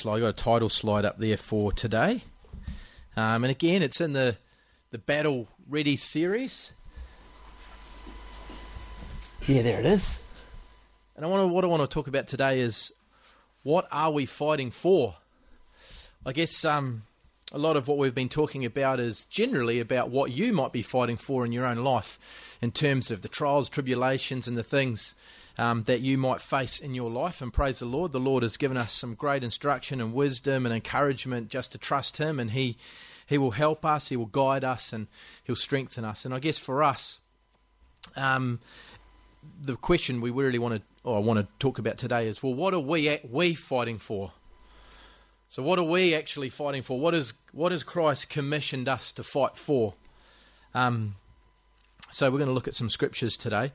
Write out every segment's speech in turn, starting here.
slide. I got a title slide up there for today, um, and again, it's in the the Battle Ready series. Yeah, there it is. And I want what I want to talk about today is what are we fighting for? I guess um, a lot of what we've been talking about is generally about what you might be fighting for in your own life, in terms of the trials, tribulations, and the things um, that you might face in your life. And praise the Lord, the Lord has given us some great instruction and wisdom and encouragement just to trust Him, and He He will help us, He will guide us, and He'll strengthen us. And I guess for us, um, the question we really want to, or I want to talk about today is, well, what are we at, we fighting for? So, what are we actually fighting for? What is what has Christ commissioned us to fight for? Um, so, we're going to look at some scriptures today.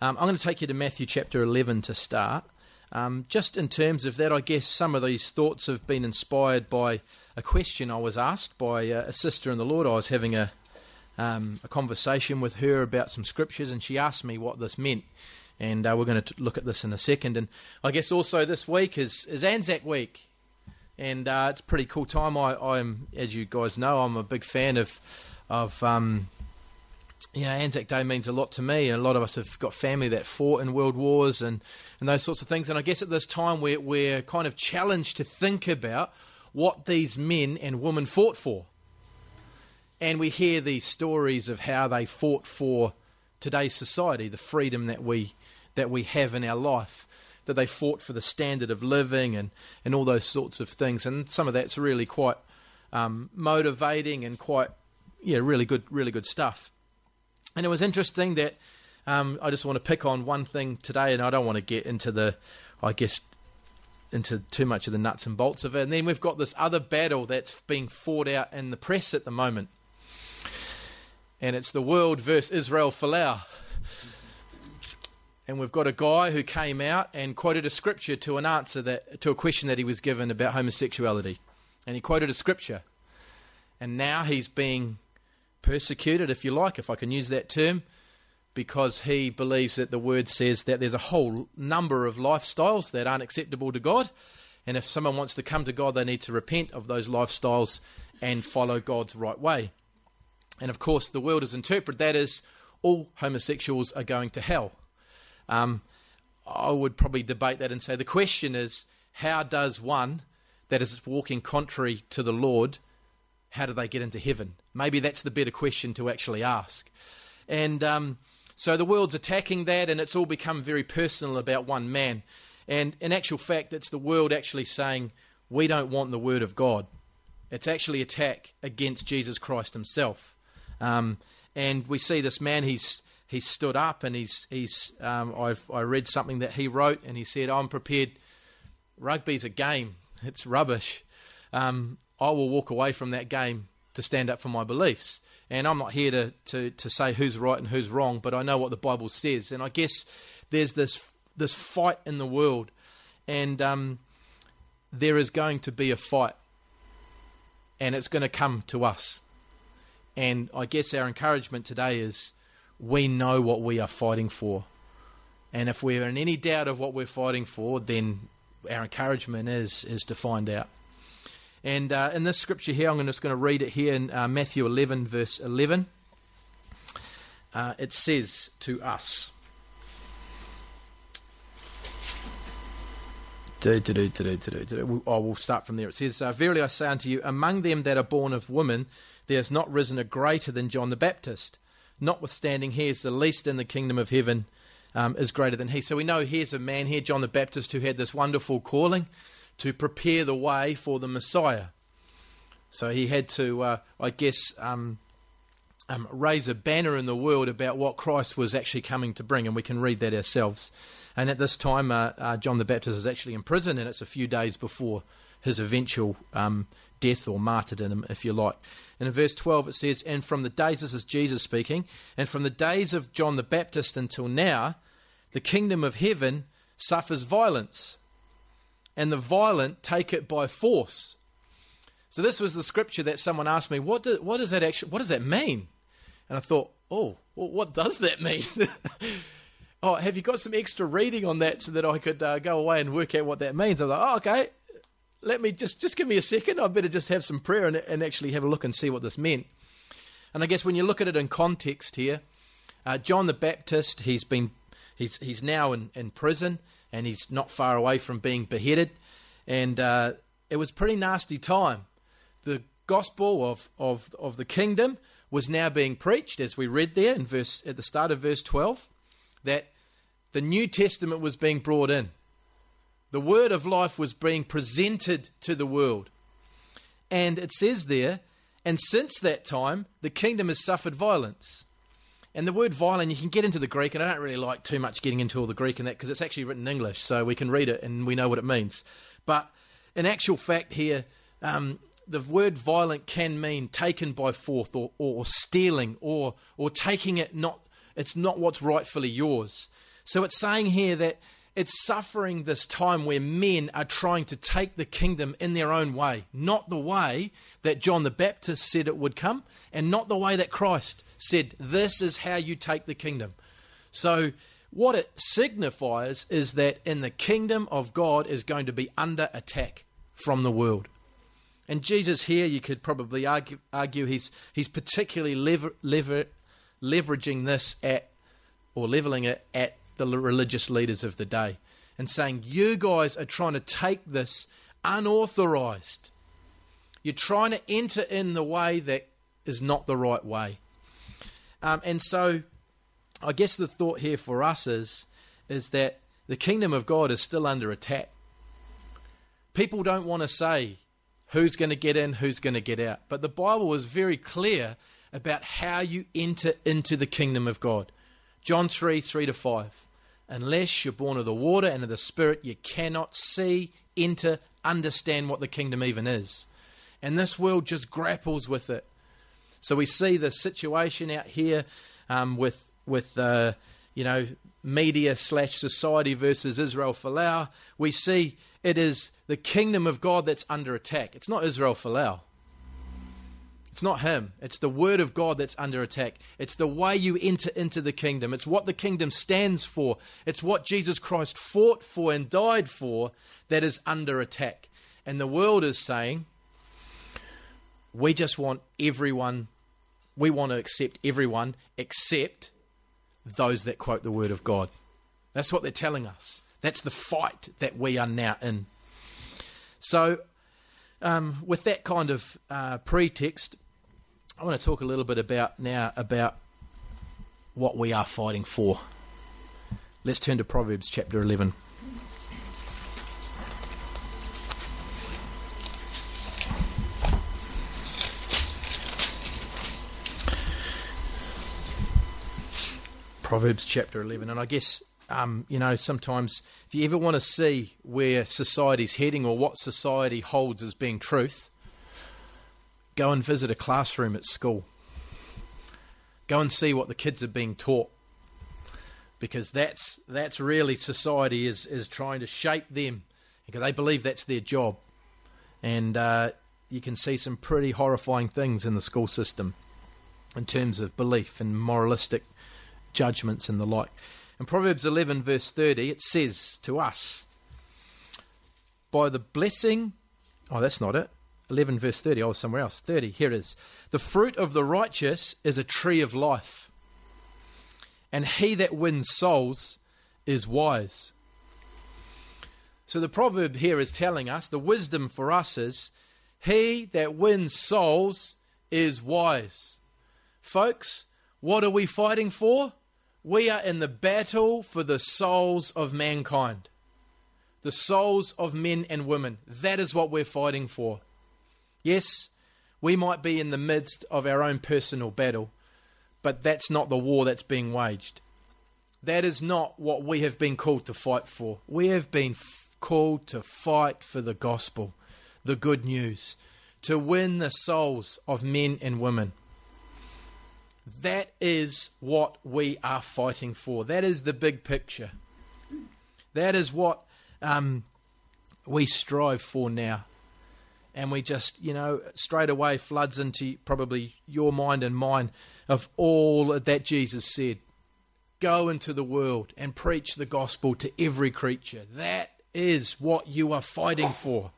Um, I'm going to take you to Matthew chapter 11 to start. Um, just in terms of that, I guess some of these thoughts have been inspired by a question I was asked by a sister in the Lord. I was having a um, a conversation with her about some scriptures, and she asked me what this meant. And uh, we're going to look at this in a second. And I guess also this week is, is Anzac Week, and uh, it's a pretty cool time. I, I'm, as you guys know, I'm a big fan of of um, you know, Anzac Day means a lot to me. A lot of us have got family that fought in world wars and, and those sorts of things. And I guess at this time we're, we're kind of challenged to think about what these men and women fought for and we hear these stories of how they fought for today's society, the freedom that we that we have in our life, that they fought for the standard of living and, and all those sorts of things. And some of that's really quite um, motivating and quite yeah, really good, really good stuff. And it was interesting that um, I just want to pick on one thing today, and I don't want to get into the, I guess, into too much of the nuts and bolts of it. And then we've got this other battle that's being fought out in the press at the moment and it's the world versus Israel Folau. And we've got a guy who came out and quoted a scripture to an answer that to a question that he was given about homosexuality. And he quoted a scripture. And now he's being persecuted, if you like, if I can use that term, because he believes that the word says that there's a whole number of lifestyles that aren't acceptable to God. And if someone wants to come to God, they need to repent of those lifestyles and follow God's right way. And of course, the world has interpreted that as all homosexuals are going to hell. Um, I would probably debate that and say the question is how does one that is walking contrary to the Lord, how do they get into heaven? Maybe that's the better question to actually ask. And um, so the world's attacking that, and it's all become very personal about one man. And in actual fact, it's the world actually saying, we don't want the word of God. It's actually attack against Jesus Christ himself. Um, and we see this man, he's he's stood up and he's he's um, I've I read something that he wrote and he said I'm prepared. Rugby's a game. It's rubbish. Um, I will walk away from that game to stand up for my beliefs. And I'm not here to, to, to say who's right and who's wrong, but I know what the Bible says. And I guess there's this this fight in the world, and um, there is going to be a fight, and it's going to come to us. And I guess our encouragement today is we know what we are fighting for. And if we're in any doubt of what we're fighting for, then our encouragement is is to find out. And uh, in this scripture here, I'm just going to read it here in uh, Matthew 11, verse 11. Uh, it says to us. I will start from there. It says, uh, Verily I say unto you, among them that are born of women, there has not risen a greater than John the Baptist. Notwithstanding, he is the least in the kingdom of heaven, um, is greater than he. So we know here's a man here, John the Baptist, who had this wonderful calling to prepare the way for the Messiah. So he had to, uh, I guess, um, um, raise a banner in the world about what Christ was actually coming to bring, and we can read that ourselves. And at this time, uh, uh, John the Baptist is actually in prison, and it's a few days before his eventual um, death or martyrdom, if you like. And in verse 12 it says, And from the days, this is Jesus speaking, and from the days of John the Baptist until now, the kingdom of heaven suffers violence, and the violent take it by force. So this was the scripture that someone asked me, what, do, what does that actually, what does that mean? And I thought, oh, well, what does that mean? oh, have you got some extra reading on that so that I could uh, go away and work out what that means? I was like, oh, okay, let me just just give me a second. I better just have some prayer and, and actually have a look and see what this meant. And I guess when you look at it in context here, uh, John the Baptist, he's been he's he's now in, in prison and he's not far away from being beheaded, and uh, it was a pretty nasty time. The gospel of, of of the kingdom was now being preached, as we read there in verse at the start of verse twelve, that the New Testament was being brought in. The word of life was being presented to the world. And it says there, and since that time, the kingdom has suffered violence. And the word violent, you can get into the Greek, and I don't really like too much getting into all the Greek in that because it's actually written in English, so we can read it and we know what it means. But in actual fact, here, um, the word violent can mean taken by force or, or stealing or, or taking it not, it's not what's rightfully yours. So it's saying here that it's suffering this time where men are trying to take the kingdom in their own way, not the way that John the Baptist said it would come, and not the way that Christ said, This is how you take the kingdom. So, what it signifies is that in the kingdom of God is going to be under attack from the world. And Jesus here, you could probably argue, argue he's, he's particularly lever, lever, leveraging this at, or leveling it at the religious leaders of the day and saying, You guys are trying to take this unauthorized. You're trying to enter in the way that is not the right way. Um, and so, I guess the thought here for us is, is that the kingdom of God is still under attack. People don't want to say who's going to get in, who's going to get out. But the Bible is very clear about how you enter into the kingdom of God. John 3 3 to 5. Unless you're born of the water and of the Spirit, you cannot see, enter, understand what the kingdom even is. And this world just grapples with it. So we see the situation out here um, with with uh, you know media slash society versus Israel Folau. We see it is the kingdom of God that's under attack. It's not Israel Folau. It's not him. It's the word of God that's under attack. It's the way you enter into the kingdom. It's what the kingdom stands for. It's what Jesus Christ fought for and died for that is under attack. And the world is saying, we just want everyone, we want to accept everyone except those that quote the word of God. That's what they're telling us. That's the fight that we are now in. So, um, with that kind of uh, pretext, I want to talk a little bit about now about what we are fighting for. Let's turn to Proverbs chapter 11. Proverbs chapter 11. And I guess, um, you know, sometimes if you ever want to see where society's heading or what society holds as being truth, Go and visit a classroom at school. Go and see what the kids are being taught. Because that's that's really society is, is trying to shape them because they believe that's their job. And uh, you can see some pretty horrifying things in the school system in terms of belief and moralistic judgments and the like. In Proverbs 11, verse 30, it says to us, By the blessing, oh, that's not it. 11 verse 30. I was somewhere else. 30. Here it is. The fruit of the righteous is a tree of life, and he that wins souls is wise. So the proverb here is telling us the wisdom for us is he that wins souls is wise. Folks, what are we fighting for? We are in the battle for the souls of mankind. The souls of men and women. That is what we're fighting for. Yes, we might be in the midst of our own personal battle, but that's not the war that's being waged. That is not what we have been called to fight for. We have been f- called to fight for the gospel, the good news, to win the souls of men and women. That is what we are fighting for. That is the big picture. That is what um, we strive for now and we just, you know, straight away floods into probably your mind and mine of all that Jesus said. Go into the world and preach the gospel to every creature. That is what you are fighting for.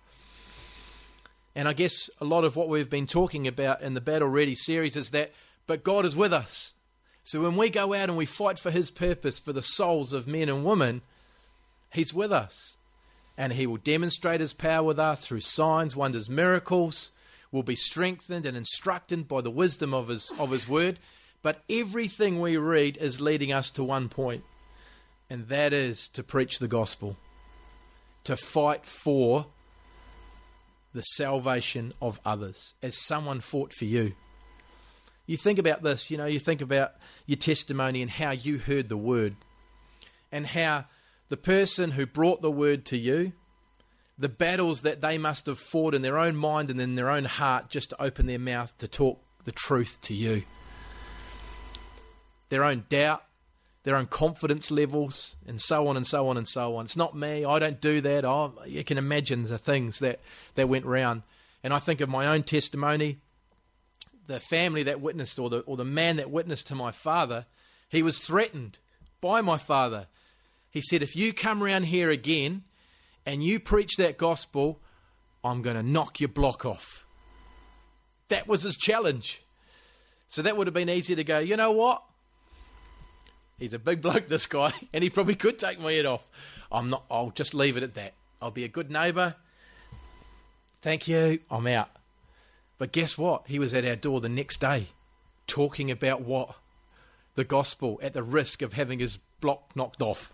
And I guess a lot of what we've been talking about in the Battle Ready series is that, but God is with us. So when we go out and we fight for His purpose for the souls of men and women, He's with us. And He will demonstrate His power with us through signs, wonders, miracles. We'll be strengthened and instructed by the wisdom of His, of his Word. But everything we read is leading us to one point, and that is to preach the gospel, to fight for the salvation of others, as someone fought for you. You think about this, you know, you think about your testimony and how you heard the word, and how the person who brought the word to you, the battles that they must have fought in their own mind and in their own heart just to open their mouth to talk the truth to you their own doubt, their own confidence levels, and so on and so on and so on. It's not me. I don't do that. Oh, you can imagine the things that, that went round. And I think of my own testimony, the family that witnessed, or the, or the man that witnessed to my father, he was threatened by my father. He said, If you come around here again and you preach that gospel, I'm going to knock your block off. That was his challenge. So that would have been easy to go, you know what? He's a big bloke, this guy, and he probably could take my head off. I'm not. I'll just leave it at that. I'll be a good neighbour. Thank you. I'm out. But guess what? He was at our door the next day, talking about what the gospel at the risk of having his block knocked off,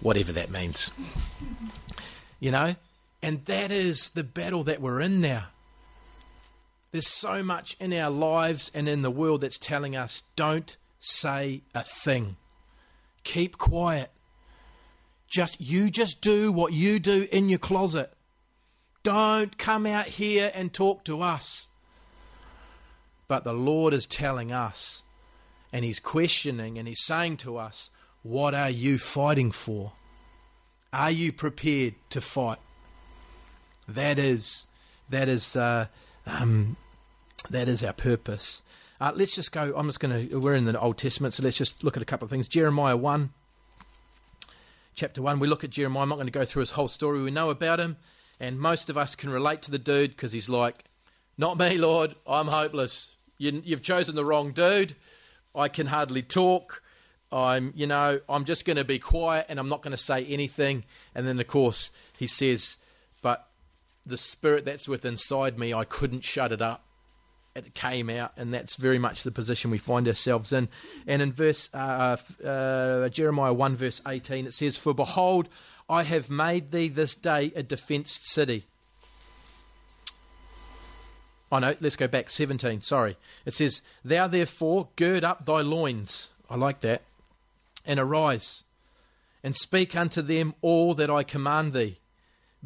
whatever that means. You know, and that is the battle that we're in now. There's so much in our lives and in the world that's telling us don't say a thing. Keep quiet. Just you just do what you do in your closet. Don't come out here and talk to us. But the Lord is telling us, and He's questioning, and He's saying to us, What are you fighting for? Are you prepared to fight? That is, that is, uh, um, that is our purpose. Uh, let's just go. I'm just going to. We're in the Old Testament, so let's just look at a couple of things. Jeremiah 1, chapter 1. We look at Jeremiah. I'm not going to go through his whole story. We know about him, and most of us can relate to the dude because he's like, Not me, Lord. I'm hopeless. You, you've chosen the wrong dude. I can hardly talk. I'm, you know, I'm just going to be quiet and I'm not going to say anything. And then, of course, he says, But the spirit that's within inside me, I couldn't shut it up it came out, and that's very much the position we find ourselves in. And in verse uh, uh, Jeremiah one verse eighteen, it says, "For behold, I have made thee this day a defenced city." Oh no, let's go back 17. Sorry. It says, Thou therefore gird up thy loins. I like that. And arise, and speak unto them all that I command thee.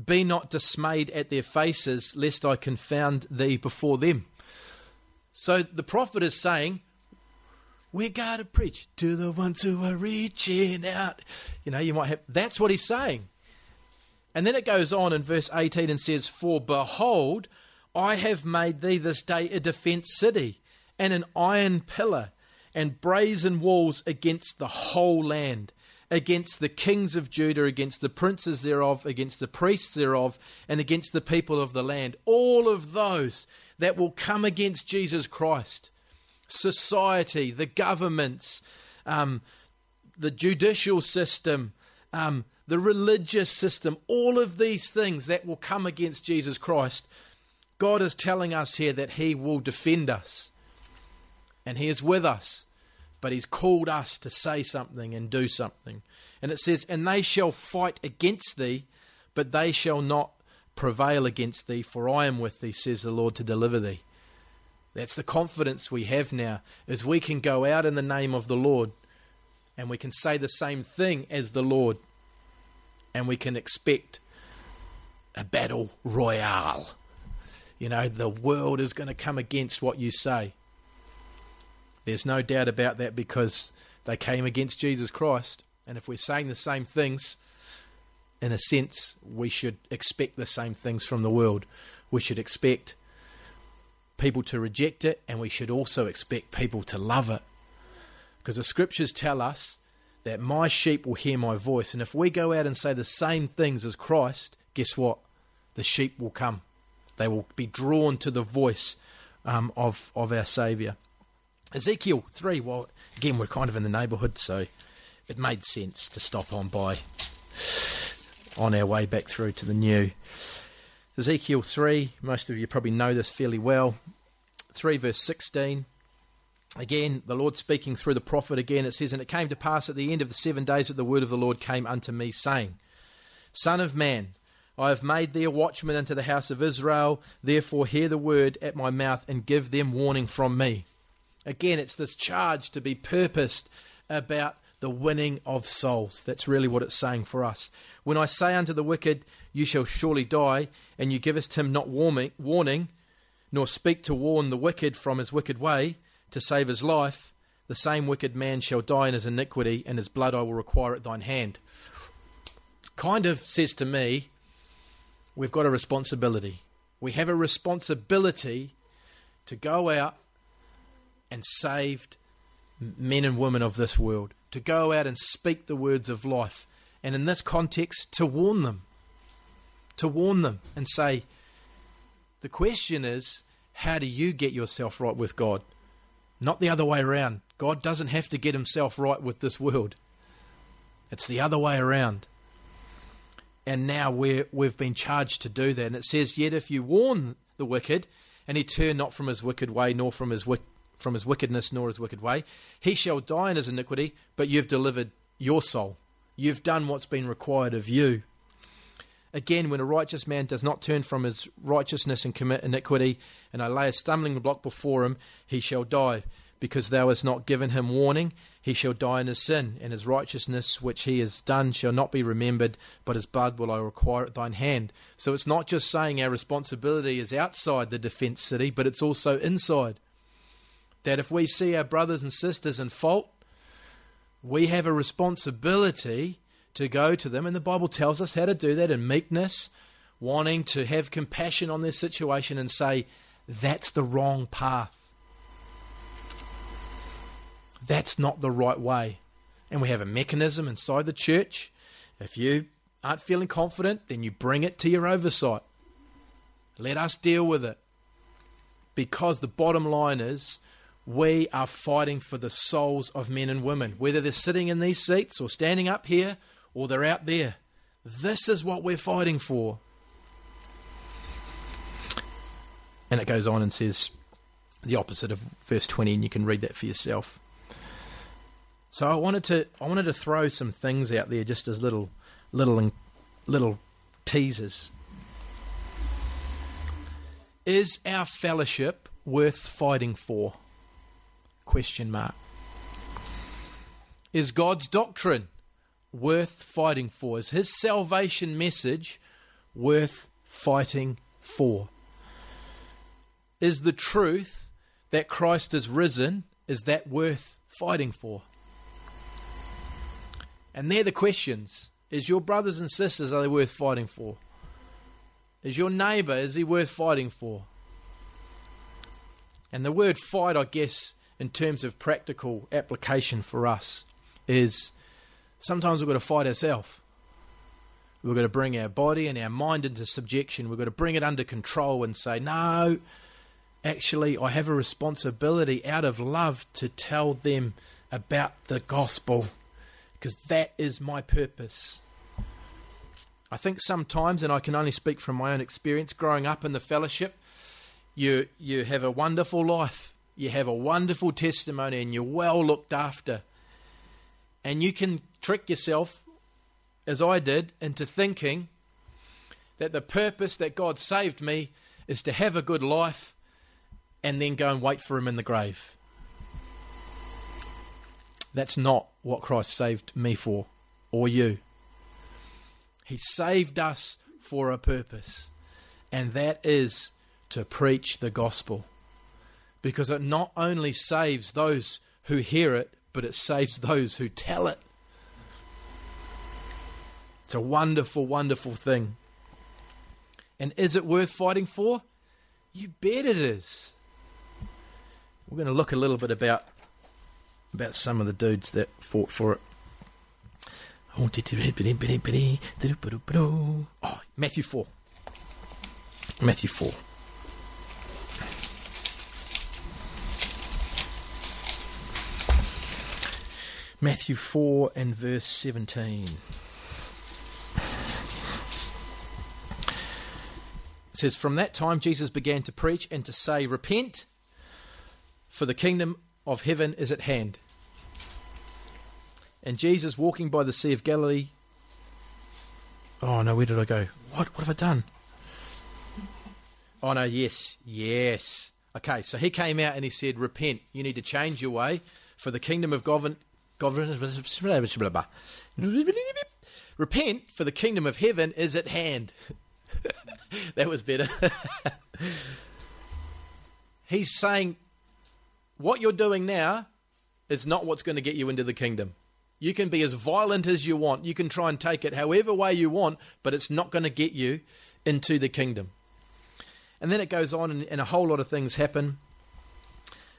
Be not dismayed at their faces, lest I confound thee before them. So the prophet is saying, we got to preach to the ones who are reaching out. You know, you might have, that's what he's saying. And then it goes on in verse 18 and says, For behold, I have made thee this day a defence city, and an iron pillar, and brazen walls against the whole land against the kings of Judah, against the princes thereof, against the priests thereof, and against the people of the land. All of those that will come against Jesus Christ. Society, the governments, um, the judicial system, um, the religious system, all of these things that will come against Jesus Christ. God is telling us here that He will defend us and He is with us but he's called us to say something and do something. And it says, And they shall fight against thee, but they shall not prevail against thee, for I am with thee, says the Lord, to deliver thee. That's the confidence we have now, is we can go out in the name of the Lord and we can say the same thing as the Lord, and we can expect a battle royale. You know, the world is going to come against what you say. There's no doubt about that because they came against Jesus Christ. And if we're saying the same things, in a sense, we should expect the same things from the world. We should expect people to reject it, and we should also expect people to love it. Because the scriptures tell us that my sheep will hear my voice. And if we go out and say the same things as Christ, guess what? The sheep will come. They will be drawn to the voice um, of, of our Saviour. Ezekiel 3, well, again, we're kind of in the neighbourhood, so it made sense to stop on by on our way back through to the new. Ezekiel 3, most of you probably know this fairly well. 3 verse 16. Again, the Lord speaking through the prophet again, it says, And it came to pass at the end of the seven days that the word of the Lord came unto me, saying, Son of man, I have made thee a watchman unto the house of Israel, therefore hear the word at my mouth and give them warning from me. Again, it's this charge to be purposed about the winning of souls. That's really what it's saying for us. When I say unto the wicked, You shall surely die, and you givest him not warning, nor speak to warn the wicked from his wicked way, to save his life, the same wicked man shall die in his iniquity, and his blood I will require at thine hand. Kind of says to me, we've got a responsibility. We have a responsibility to go out and save men and women of this world, to go out and speak the words of life, and in this context, to warn them. To warn them and say, the question is, how do you get yourself right with God? Not the other way around. God doesn't have to get himself right with this world. It's the other way around. And now we're, we've been charged to do that. And it says, Yet if you warn the wicked, and he turn not from his wicked way, nor from his, from his wickedness, nor his wicked way, he shall die in his iniquity, but you've delivered your soul. You've done what's been required of you. Again, when a righteous man does not turn from his righteousness and commit iniquity, and I lay a stumbling block before him, he shall die. Because thou hast not given him warning, he shall die in his sin, and his righteousness which he has done shall not be remembered, but his blood will I require at thine hand. So it's not just saying our responsibility is outside the defence city, but it's also inside. That if we see our brothers and sisters in fault, we have a responsibility to go to them. And the Bible tells us how to do that in meekness, wanting to have compassion on their situation and say, that's the wrong path. That's not the right way. And we have a mechanism inside the church. If you aren't feeling confident, then you bring it to your oversight. Let us deal with it. Because the bottom line is, we are fighting for the souls of men and women, whether they're sitting in these seats or standing up here or they're out there. This is what we're fighting for. And it goes on and says the opposite of verse 20, and you can read that for yourself. So I wanted to I wanted to throw some things out there just as little little little teasers. Is our fellowship worth fighting for? Question mark. Is God's doctrine worth fighting for? Is his salvation message worth fighting for? Is the truth that Christ is risen, is that worth fighting for? And they're the questions. Is your brothers and sisters, are they worth fighting for? Is your neighbour, is he worth fighting for? And the word fight, I guess, in terms of practical application for us, is sometimes we've got to fight ourselves. We've got to bring our body and our mind into subjection. We've got to bring it under control and say, no, actually, I have a responsibility out of love to tell them about the gospel because that is my purpose. I think sometimes, and I can only speak from my own experience growing up in the fellowship, you, you have a wonderful life, you have a wonderful testimony, and you're well looked after. And you can trick yourself, as I did, into thinking that the purpose that God saved me is to have a good life and then go and wait for Him in the grave. That's not what Christ saved me for, or you. He saved us for a purpose, and that is to preach the gospel. Because it not only saves those who hear it, but it saves those who tell it. It's a wonderful, wonderful thing. And is it worth fighting for? You bet it is. We're going to look a little bit about about some of the dudes that fought for it. Oh, Matthew 4. Matthew 4. Matthew 4 and verse 17. It says, From that time Jesus began to preach and to say, Repent, for the kingdom of heaven is at hand. And Jesus, walking by the Sea of Galilee, oh no, where did I go? What? What have I done? Oh no, yes, yes. Okay, so he came out and he said, Repent, you need to change your way, for the kingdom of govern. Repent, for the kingdom of heaven is at hand. that was better. He's saying, What you're doing now is not what's going to get you into the kingdom. You can be as violent as you want. You can try and take it however way you want, but it's not going to get you into the kingdom. And then it goes on, and, and a whole lot of things happen,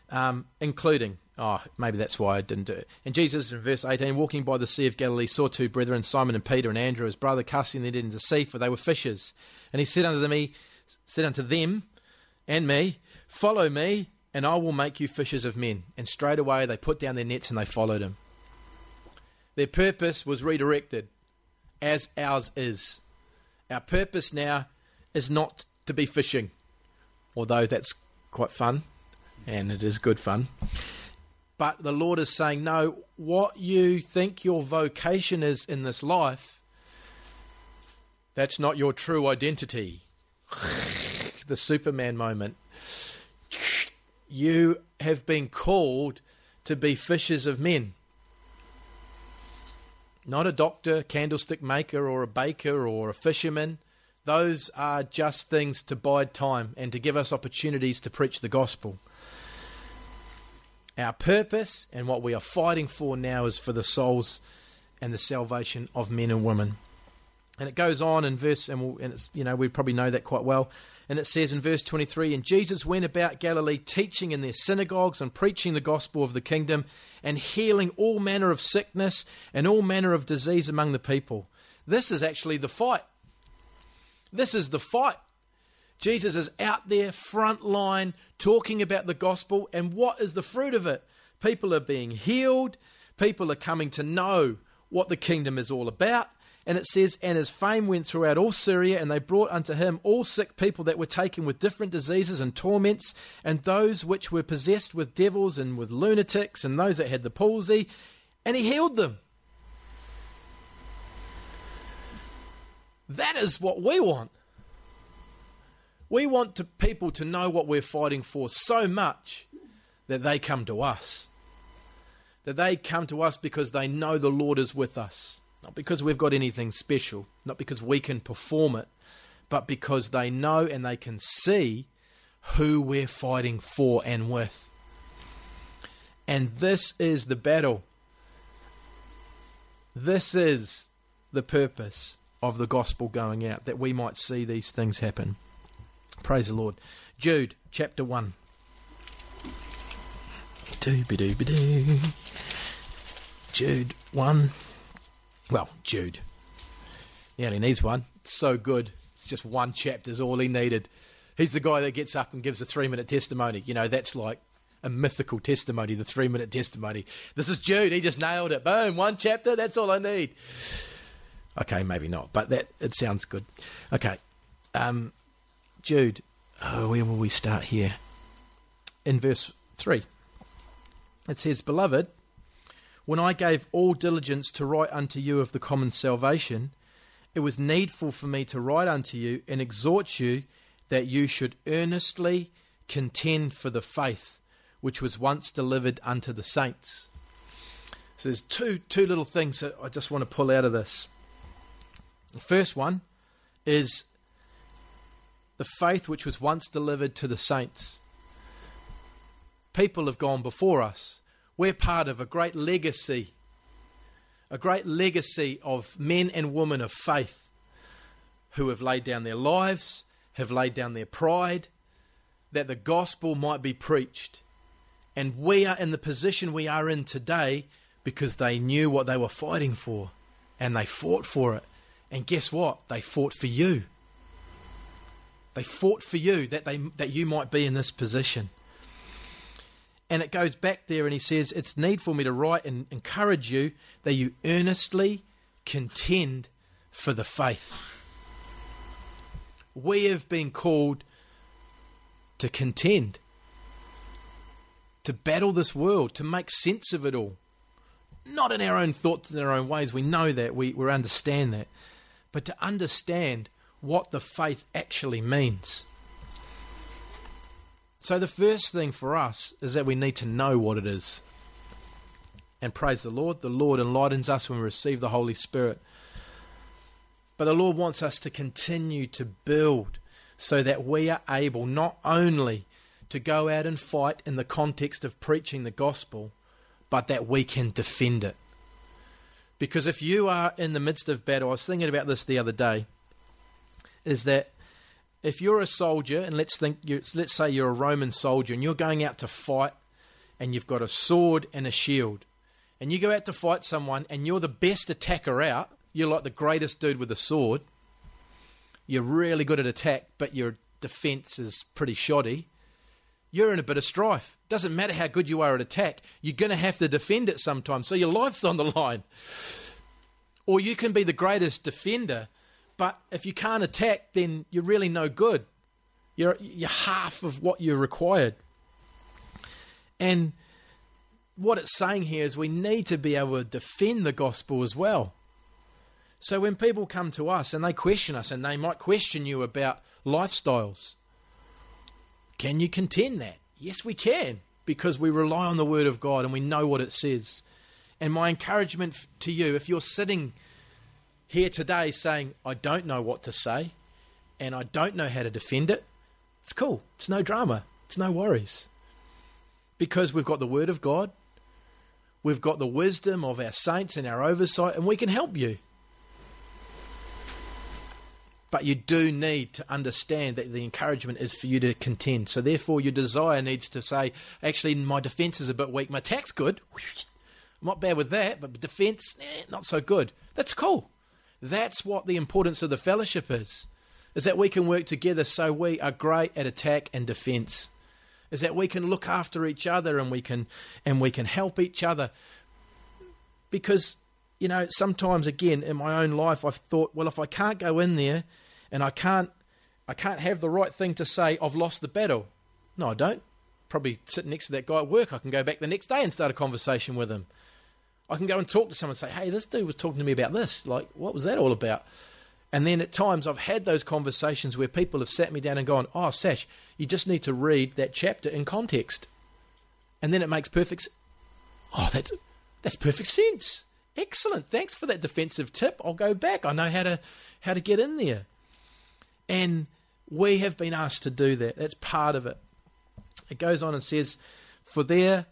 um, including, oh, maybe that's why I didn't do it. And Jesus, in verse 18, walking by the Sea of Galilee, saw two brethren, Simon and Peter, and Andrew, his brother, casting their net into the sea, for they were fishers. And he said unto them, said unto them and me, Follow me, and I will make you fishers of men. And straightway they put down their nets and they followed him. Their purpose was redirected, as ours is. Our purpose now is not to be fishing, although that's quite fun and it is good fun. But the Lord is saying, no, what you think your vocation is in this life, that's not your true identity. the Superman moment. You have been called to be fishers of men. Not a doctor, candlestick maker, or a baker, or a fisherman. Those are just things to bide time and to give us opportunities to preach the gospel. Our purpose and what we are fighting for now is for the souls and the salvation of men and women. And it goes on in verse, and, we'll, and you know, we probably know that quite well. And it says in verse 23 And Jesus went about Galilee, teaching in their synagogues and preaching the gospel of the kingdom, and healing all manner of sickness and all manner of disease among the people. This is actually the fight. This is the fight. Jesus is out there, front line, talking about the gospel, and what is the fruit of it? People are being healed, people are coming to know what the kingdom is all about. And it says, And his fame went throughout all Syria, and they brought unto him all sick people that were taken with different diseases and torments, and those which were possessed with devils and with lunatics, and those that had the palsy, and he healed them. That is what we want. We want to, people to know what we're fighting for so much that they come to us. That they come to us because they know the Lord is with us. Not because we've got anything special, not because we can perform it, but because they know and they can see who we're fighting for and with. And this is the battle. This is the purpose of the gospel going out, that we might see these things happen. Praise the Lord. Jude chapter 1. Doo-be-doo-be-doo. Jude 1. Well, Jude. He only needs one. It's so good. It's just one chapter is all he needed. He's the guy that gets up and gives a three minute testimony. You know, that's like a mythical testimony, the three minute testimony. This is Jude. He just nailed it. Boom, one chapter. That's all I need. Okay, maybe not, but that it sounds good. Okay, um, Jude, oh, where will we start here? In verse three, it says, "Beloved, when I gave all diligence to write unto you of the common salvation, it was needful for me to write unto you and exhort you that you should earnestly contend for the faith which was once delivered unto the saints." So there's two two little things that I just want to pull out of this. The first one is the faith which was once delivered to the saints. People have gone before us. We're part of a great legacy, a great legacy of men and women of faith who have laid down their lives, have laid down their pride, that the gospel might be preached. And we are in the position we are in today because they knew what they were fighting for and they fought for it. And guess what? They fought for you. They fought for you that they that you might be in this position. And it goes back there and he says, It's need for me to write and encourage you that you earnestly contend for the faith. We have been called to contend, to battle this world, to make sense of it all. Not in our own thoughts and our own ways. We know that, we, we understand that. But to understand what the faith actually means. So, the first thing for us is that we need to know what it is. And praise the Lord, the Lord enlightens us when we receive the Holy Spirit. But the Lord wants us to continue to build so that we are able not only to go out and fight in the context of preaching the gospel, but that we can defend it. Because if you are in the midst of battle, I was thinking about this the other day, is that if you're a soldier, and let's think, let's say you're a Roman soldier, and you're going out to fight, and you've got a sword and a shield, and you go out to fight someone, and you're the best attacker out, you're like the greatest dude with a sword. You're really good at attack, but your defense is pretty shoddy. You're in a bit of strife. Doesn't matter how good you are at attack, you're going to have to defend it sometimes. So your life's on the line. Or you can be the greatest defender, but if you can't attack, then you're really no good. You're, you're half of what you're required. And what it's saying here is we need to be able to defend the gospel as well. So when people come to us and they question us, and they might question you about lifestyles, can you contend that? Yes, we can, because we rely on the Word of God and we know what it says. And my encouragement to you, if you're sitting here today saying, I don't know what to say and I don't know how to defend it, it's cool. It's no drama. It's no worries. Because we've got the Word of God, we've got the wisdom of our saints and our oversight, and we can help you. But you do need to understand that the encouragement is for you to contend. So, therefore, your desire needs to say, actually, my defense is a bit weak. My attack's good. I'm not bad with that, but defense, eh, not so good. That's cool. That's what the importance of the fellowship is. Is that we can work together so we are great at attack and defense. Is that we can look after each other and we can and we can help each other. Because you know, sometimes again in my own life I've thought, well, if I can't go in there and I can't I can't have the right thing to say I've lost the battle. No, I don't. Probably sit next to that guy at work. I can go back the next day and start a conversation with him. I can go and talk to someone and say, "Hey, this dude was talking to me about this. Like, what was that all about?" And then at times I've had those conversations where people have sat me down and gone, "Oh, Sash, you just need to read that chapter in context." And then it makes perfect Oh, that's that's perfect sense. Excellent. Thanks for that defensive tip. I'll go back. I know how to how to get in there. And we have been asked to do that. That's part of it. It goes on and says, For there,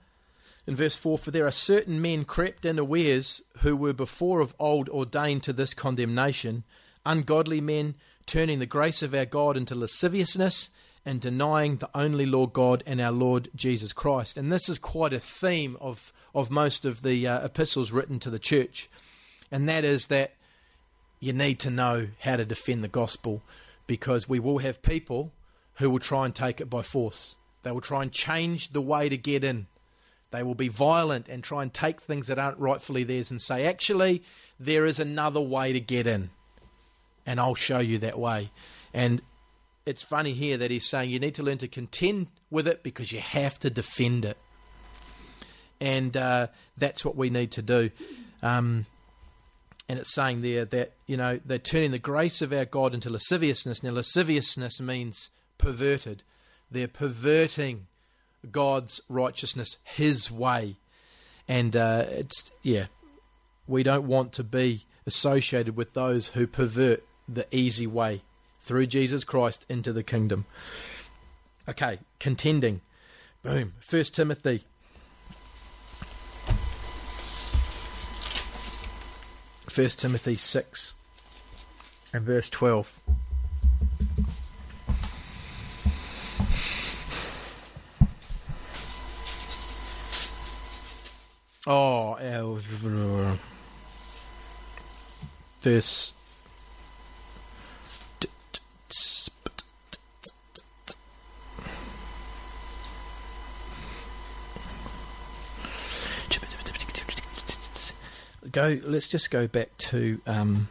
in verse 4, for there are certain men crept in unawares who were before of old ordained to this condemnation, ungodly men turning the grace of our God into lasciviousness and denying the only Lord God and our Lord Jesus Christ. And this is quite a theme of, of most of the uh, epistles written to the church. And that is that you need to know how to defend the gospel because we will have people who will try and take it by force. They will try and change the way to get in. They will be violent and try and take things that aren't rightfully theirs and say, actually, there is another way to get in. And I'll show you that way. And it's funny here that he's saying you need to learn to contend with it because you have to defend it. And uh, that's what we need to do. Um, and it's saying there that you know they're turning the grace of our God into lasciviousness. Now, lasciviousness means perverted. They're perverting God's righteousness His way, and uh, it's yeah, we don't want to be associated with those who pervert the easy way through Jesus Christ into the kingdom. Okay, contending. Boom. First Timothy First Timothy 6 and verse 12. Oh, this. Go. Let's just go back to um,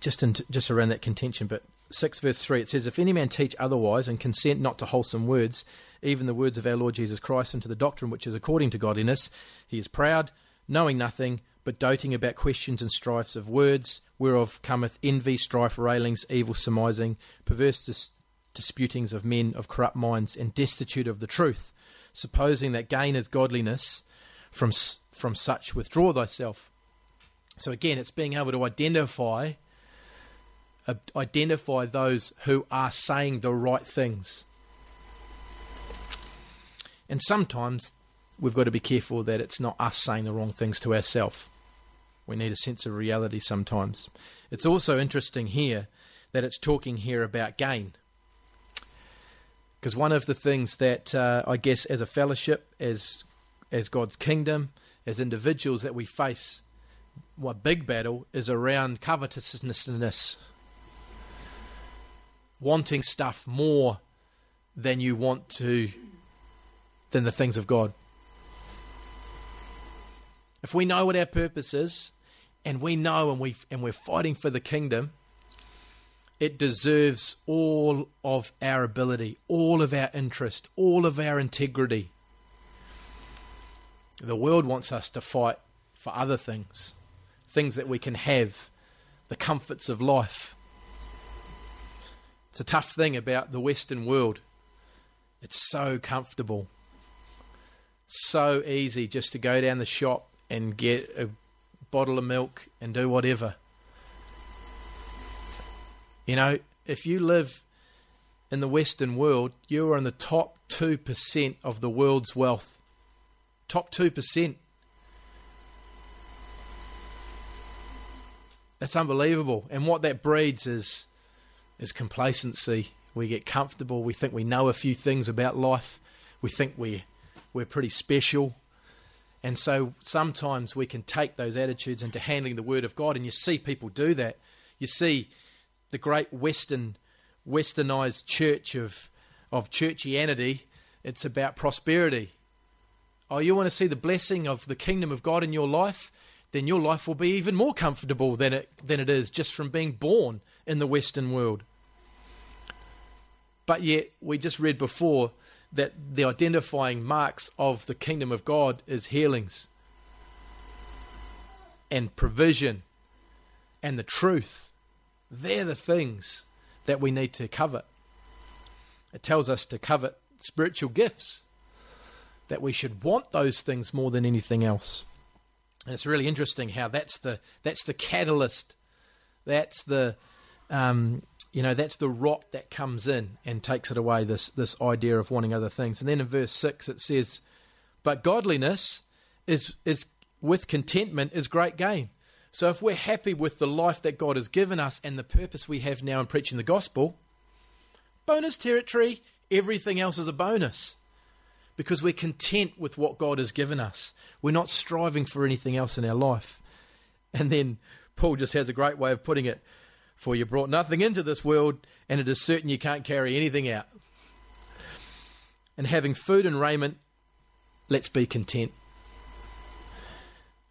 just just around that contention, but six verse three, it says, "If any man teach otherwise and consent not to wholesome words, even the words of our Lord Jesus Christ, and to the doctrine which is according to godliness, he is proud, knowing nothing." But doting about questions and strifes of words, whereof cometh envy, strife, railings, evil surmising, perverse dis- disputings of men of corrupt minds, and destitute of the truth, supposing that gain is godliness, from from such withdraw thyself. So again, it's being able to identify identify those who are saying the right things. And sometimes we've got to be careful that it's not us saying the wrong things to ourselves. We need a sense of reality sometimes. It's also interesting here that it's talking here about gain. Because one of the things that uh, I guess as a fellowship, as as God's kingdom, as individuals that we face, what big battle is around covetousness, wanting stuff more than you want to, than the things of God. If we know what our purpose is, and we know and we and we're fighting for the kingdom, it deserves all of our ability, all of our interest, all of our integrity. The world wants us to fight for other things, things that we can have, the comforts of life. It's a tough thing about the Western world. It's so comfortable, so easy just to go down the shop and get a bottle of milk and do whatever. You know, if you live in the Western world, you are in the top 2% of the world's wealth top 2%. That's unbelievable. And what that breeds is is complacency. We get comfortable. We think we know a few things about life. We think we we're pretty special. And so sometimes we can take those attitudes into handling the word of God and you see people do that. You see the great western westernized church of of churchianity, it's about prosperity. Oh, you want to see the blessing of the kingdom of God in your life? Then your life will be even more comfortable than it than it is just from being born in the Western world. But yet, we just read before that the identifying marks of the kingdom of God is healings and provision and the truth. They're the things that we need to covet. It tells us to covet spiritual gifts that we should want those things more than anything else. And it's really interesting how that's the that's the catalyst, that's the um, you know that's the rot that comes in and takes it away. This this idea of wanting other things. And then in verse six it says, "But godliness is is with contentment is great gain." So if we're happy with the life that God has given us and the purpose we have now in preaching the gospel, bonus territory. Everything else is a bonus because we're content with what God has given us. We're not striving for anything else in our life. And then Paul just has a great way of putting it For you brought nothing into this world, and it is certain you can't carry anything out. And having food and raiment, let's be content.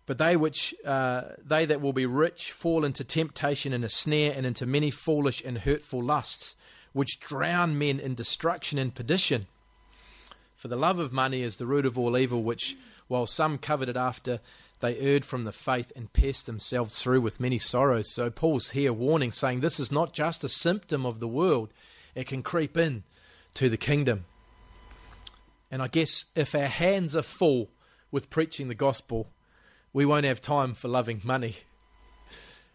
But they which uh, they that will be rich fall into temptation and a snare, and into many foolish and hurtful lusts, which drown men in destruction and perdition. For the love of money is the root of all evil, which, while some coveted after, they erred from the faith and pierced themselves through with many sorrows. So Paul's here warning, saying this is not just a symptom of the world, it can creep in to the kingdom. And I guess if our hands are full with preaching the gospel, we won't have time for loving money.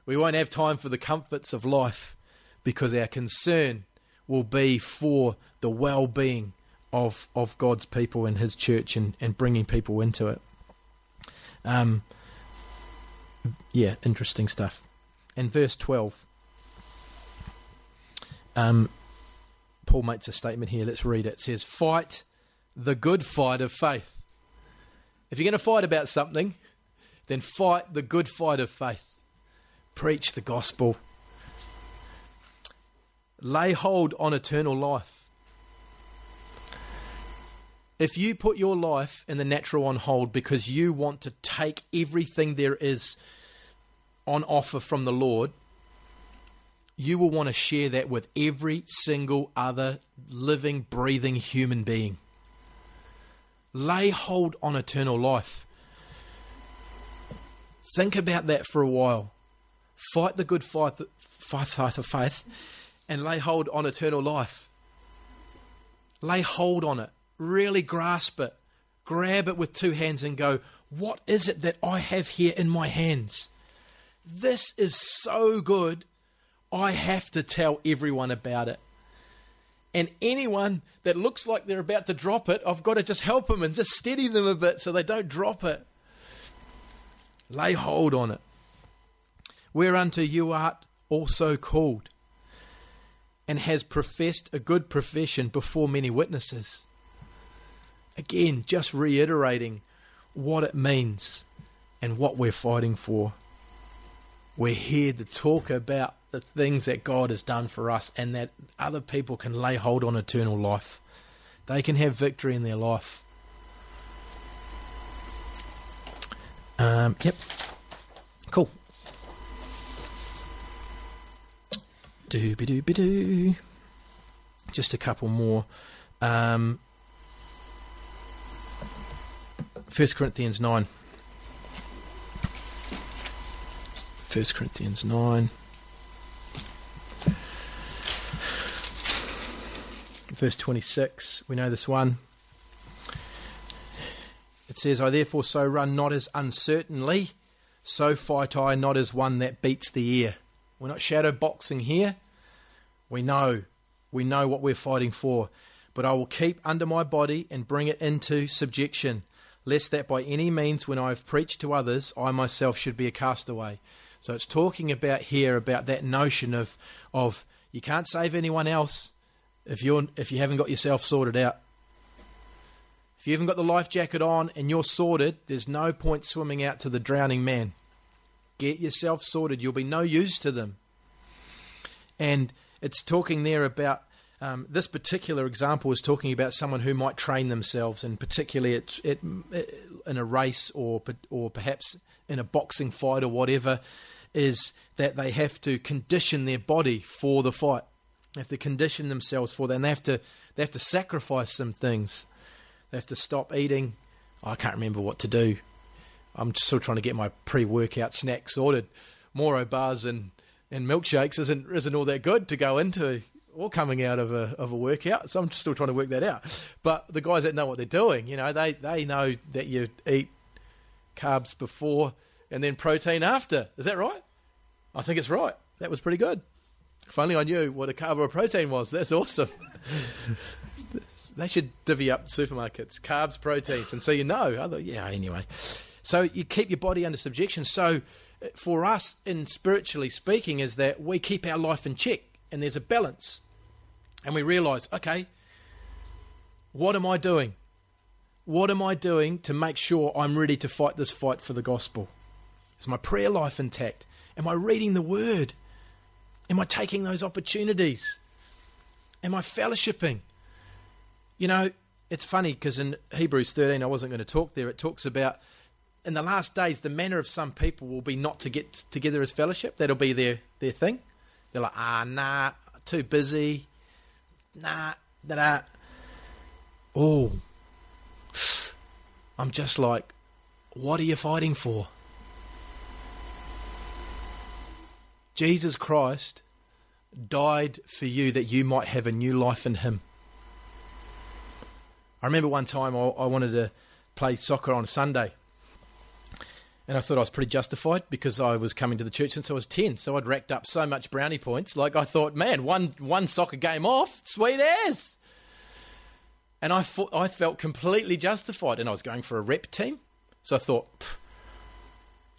We won't have time for the comforts of life because our concern will be for the well being of of God's people and His church and, and bringing people into it. Um, yeah, interesting stuff. In verse twelve, um, Paul makes a statement here. Let's read it. It says, "Fight the good fight of faith." If you're going to fight about something, then fight the good fight of faith. Preach the gospel. Lay hold on eternal life if you put your life in the natural on hold because you want to take everything there is on offer from the Lord, you will want to share that with every single other living, breathing human being. Lay hold on eternal life. Think about that for a while. Fight the good fight, fight, of faith and lay hold on eternal life. Lay hold on it. Really grasp it. Grab it with two hands and go, What is it that I have here in my hands? This is so good. I have to tell everyone about it. And anyone that looks like they're about to drop it, I've got to just help them and just steady them a bit so they don't drop it. Lay hold on it. Whereunto you art also called, and has professed a good profession before many witnesses. Again, just reiterating what it means and what we're fighting for. We're here to talk about the things that God has done for us and that other people can lay hold on eternal life. They can have victory in their life. Um, yep. Cool. Dooby dooby doo. Just a couple more. Um, 1 Corinthians 9. 1 Corinthians 9. Verse 26, we know this one. It says, I therefore so run not as uncertainly, so fight I not as one that beats the air. We're not shadow boxing here. We know. We know what we're fighting for. But I will keep under my body and bring it into subjection, lest that by any means, when I have preached to others, I myself should be a castaway. So it's talking about here about that notion of of you can't save anyone else if you're if you haven't got yourself sorted out. If you haven't got the life jacket on and you're sorted, there's no point swimming out to the drowning man. Get yourself sorted. You'll be no use to them. And it's talking there about um, this particular example is talking about someone who might train themselves, and particularly it's it, it, in a race or or perhaps in a boxing fight or whatever, is that they have to condition their body for the fight. They have to condition themselves for that, and they have to they have to sacrifice some things. They have to stop eating. Oh, I can't remember what to do. I'm still trying to get my pre-workout snack sorted. Moro bars and and milkshakes isn't isn't all that good to go into or coming out of a of a workout. So I'm still trying to work that out. But the guys that know what they're doing, you know, they they know that you eat carbs before and then protein after. Is that right? I think it's right. That was pretty good. Finally, I knew what a carb or a protein was. That's awesome. they should divvy up supermarkets, carbs, proteins, and so you know. Yeah, anyway. So you keep your body under subjection. So uh, for us, in spiritually speaking, is that we keep our life in check and there's a balance. And we realize, okay, what am I doing? What am I doing to make sure I'm ready to fight this fight for the gospel? Is my prayer life intact? Am I reading the word? Am I taking those opportunities? Am I fellowshipping? You know, it's funny because in Hebrews 13, I wasn't going to talk there, it talks about in the last days, the manner of some people will be not to get together as fellowship. That'll be their, their thing. They're like, ah, nah, too busy. Nah, da Oh, I'm just like, what are you fighting for? Jesus Christ died for you that you might have a new life in Him. I remember one time I, I wanted to play soccer on Sunday and I thought I was pretty justified because I was coming to the church since I was 10. So I'd racked up so much brownie points. Like I thought, man, one, one soccer game off, sweet as. And I, thought, I felt completely justified. And I was going for a rep team. So I thought,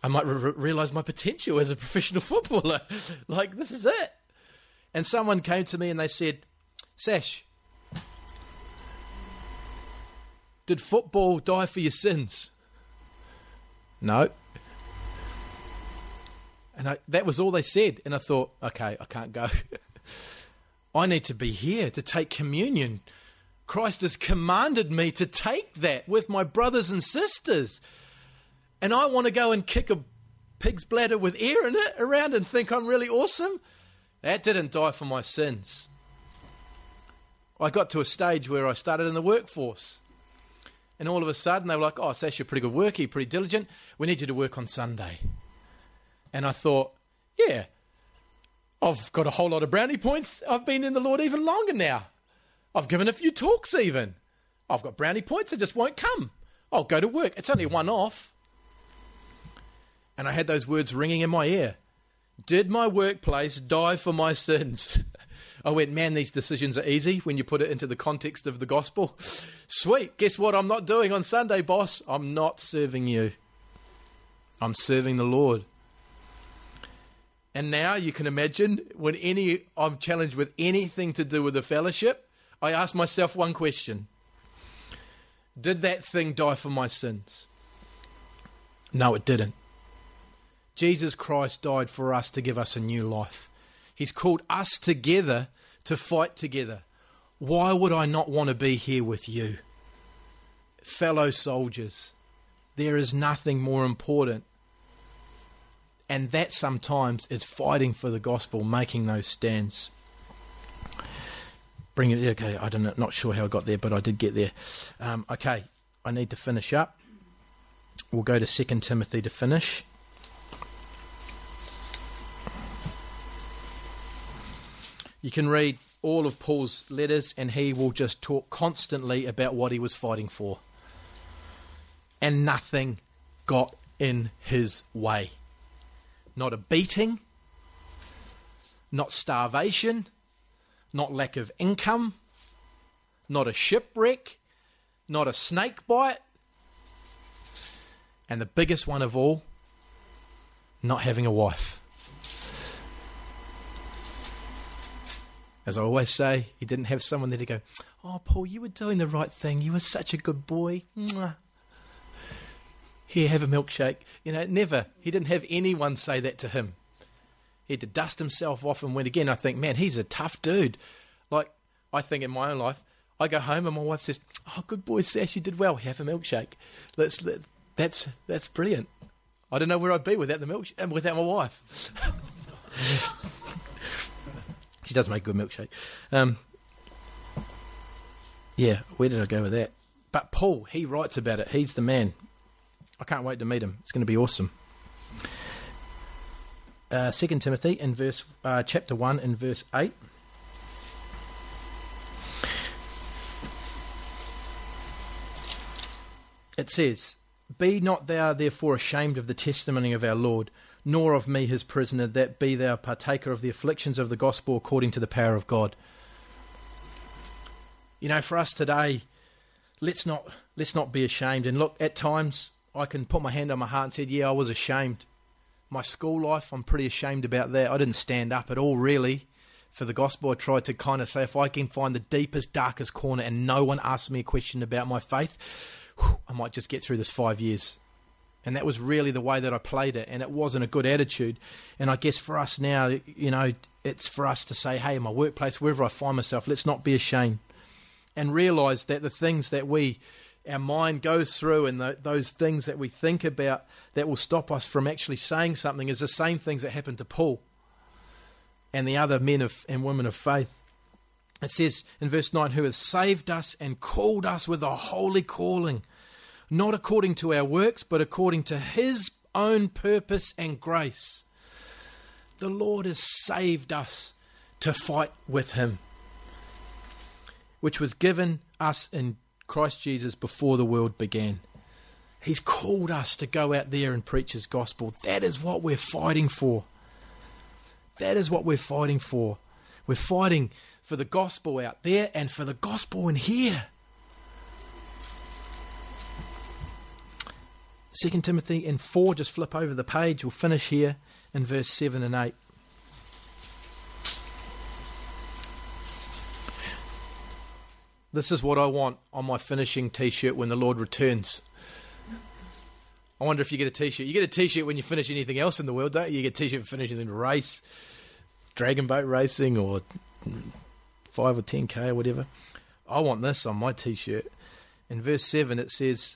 I might re- realize my potential as a professional footballer. like, this is it. And someone came to me and they said, Sash, did football die for your sins? No. And I, that was all they said. And I thought, okay, I can't go. I need to be here to take communion Christ has commanded me to take that with my brothers and sisters. And I want to go and kick a pig's bladder with air in it around and think I'm really awesome. That didn't die for my sins. I got to a stage where I started in the workforce. And all of a sudden they were like, oh, Sash, you're pretty good worker, you're pretty diligent. We need you to work on Sunday. And I thought, yeah, I've got a whole lot of brownie points. I've been in the Lord even longer now. I've given a few talks even. I've got brownie points, I just won't come. I'll go to work. It's only one off. And I had those words ringing in my ear. Did my workplace die for my sins? I went, man, these decisions are easy when you put it into the context of the gospel. Sweet. Guess what I'm not doing on Sunday, boss? I'm not serving you. I'm serving the Lord. And now you can imagine when any I'm challenged with anything to do with the fellowship, I ask myself one question. Did that thing die for my sins? No, it didn't. Jesus Christ died for us to give us a new life. He's called us together to fight together. Why would I not want to be here with you? Fellow soldiers, there is nothing more important and that sometimes is fighting for the gospel, making those stands. Bring it. Okay, I don't know. Not sure how I got there, but I did get there. Um, okay, I need to finish up. We'll go to Second Timothy to finish. You can read all of Paul's letters, and he will just talk constantly about what he was fighting for. And nothing got in his way not a beating, not starvation, not lack of income, not a shipwreck, not a snake bite, and the biggest one of all, not having a wife. As I always say, he didn't have someone there to go, Oh, Paul, you were doing the right thing. You were such a good boy. Mwah here, have a milkshake. You know, never. He didn't have anyone say that to him. He had to dust himself off and went again. I think, man, he's a tough dude. Like, I think in my own life, I go home and my wife says, "Oh, good boy, Sash, you did well. Have a milkshake." Let's. Let, that's that's brilliant. I don't know where I'd be without the milk uh, without my wife. she does make good milkshake. Um, yeah, where did I go with that? But Paul, he writes about it. He's the man. I can't wait to meet him. It's going to be awesome. Uh, Second Timothy in verse uh, chapter one in verse eight. It says, Be not thou therefore ashamed of the testimony of our Lord, nor of me his prisoner, that be thou partaker of the afflictions of the gospel according to the power of God. You know, for us today, let's not let's not be ashamed. And look, at times I can put my hand on my heart and said, yeah, I was ashamed. My school life, I'm pretty ashamed about that. I didn't stand up at all, really, for the gospel. I tried to kind of say, if I can find the deepest, darkest corner and no one asks me a question about my faith, I might just get through this five years. And that was really the way that I played it, and it wasn't a good attitude. And I guess for us now, you know, it's for us to say, hey, in my workplace, wherever I find myself, let's not be ashamed and realize that the things that we our mind goes through and the, those things that we think about that will stop us from actually saying something is the same things that happened to Paul and the other men of, and women of faith. It says in verse 9, Who has saved us and called us with a holy calling, not according to our works, but according to his own purpose and grace. The Lord has saved us to fight with him, which was given us in Christ Jesus before the world began. He's called us to go out there and preach His gospel. That is what we're fighting for. That is what we're fighting for. We're fighting for the gospel out there and for the gospel in here. 2 Timothy and 4, just flip over the page. We'll finish here in verse 7 and 8. This is what I want on my finishing t shirt when the Lord returns. I wonder if you get a t shirt. You get a t shirt when you finish anything else in the world, don't you? You get a t shirt for finishing a race, dragon boat racing, or 5 or 10k or whatever. I want this on my t shirt. In verse 7, it says,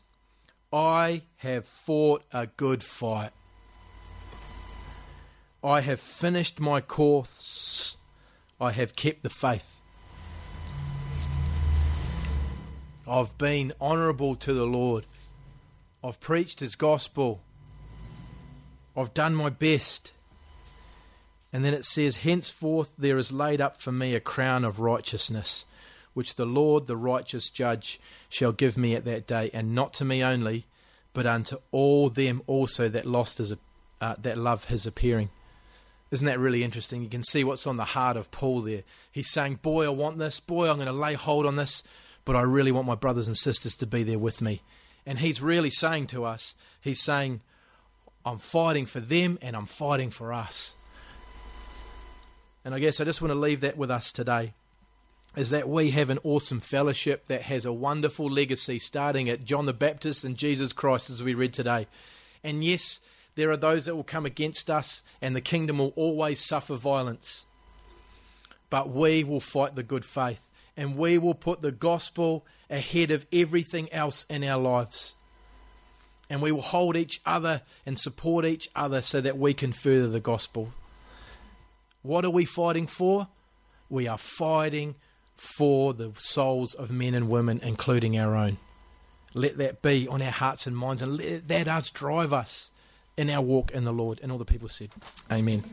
I have fought a good fight. I have finished my course. I have kept the faith. I've been honourable to the Lord. I've preached His gospel. I've done my best. And then it says, Henceforth there is laid up for me a crown of righteousness, which the Lord, the righteous judge, shall give me at that day, and not to me only, but unto all them also that lost his, uh, that love his appearing. Isn't that really interesting? You can see what's on the heart of Paul there. He's saying, Boy, I want this. Boy, I'm going to lay hold on this, but I really want my brothers and sisters to be there with me. And he's really saying to us, He's saying, I'm fighting for them and I'm fighting for us. And I guess I just want to leave that with us today is that we have an awesome fellowship that has a wonderful legacy starting at John the Baptist and Jesus Christ as we read today. And yes, there are those that will come against us and the kingdom will always suffer violence. But we will fight the good faith and we will put the gospel ahead of everything else in our lives. And we will hold each other and support each other so that we can further the gospel. What are we fighting for? We are fighting for the souls of men and women, including our own. Let that be on our hearts and minds, and let that us drive us in our walk in the Lord. And all the people said, Amen.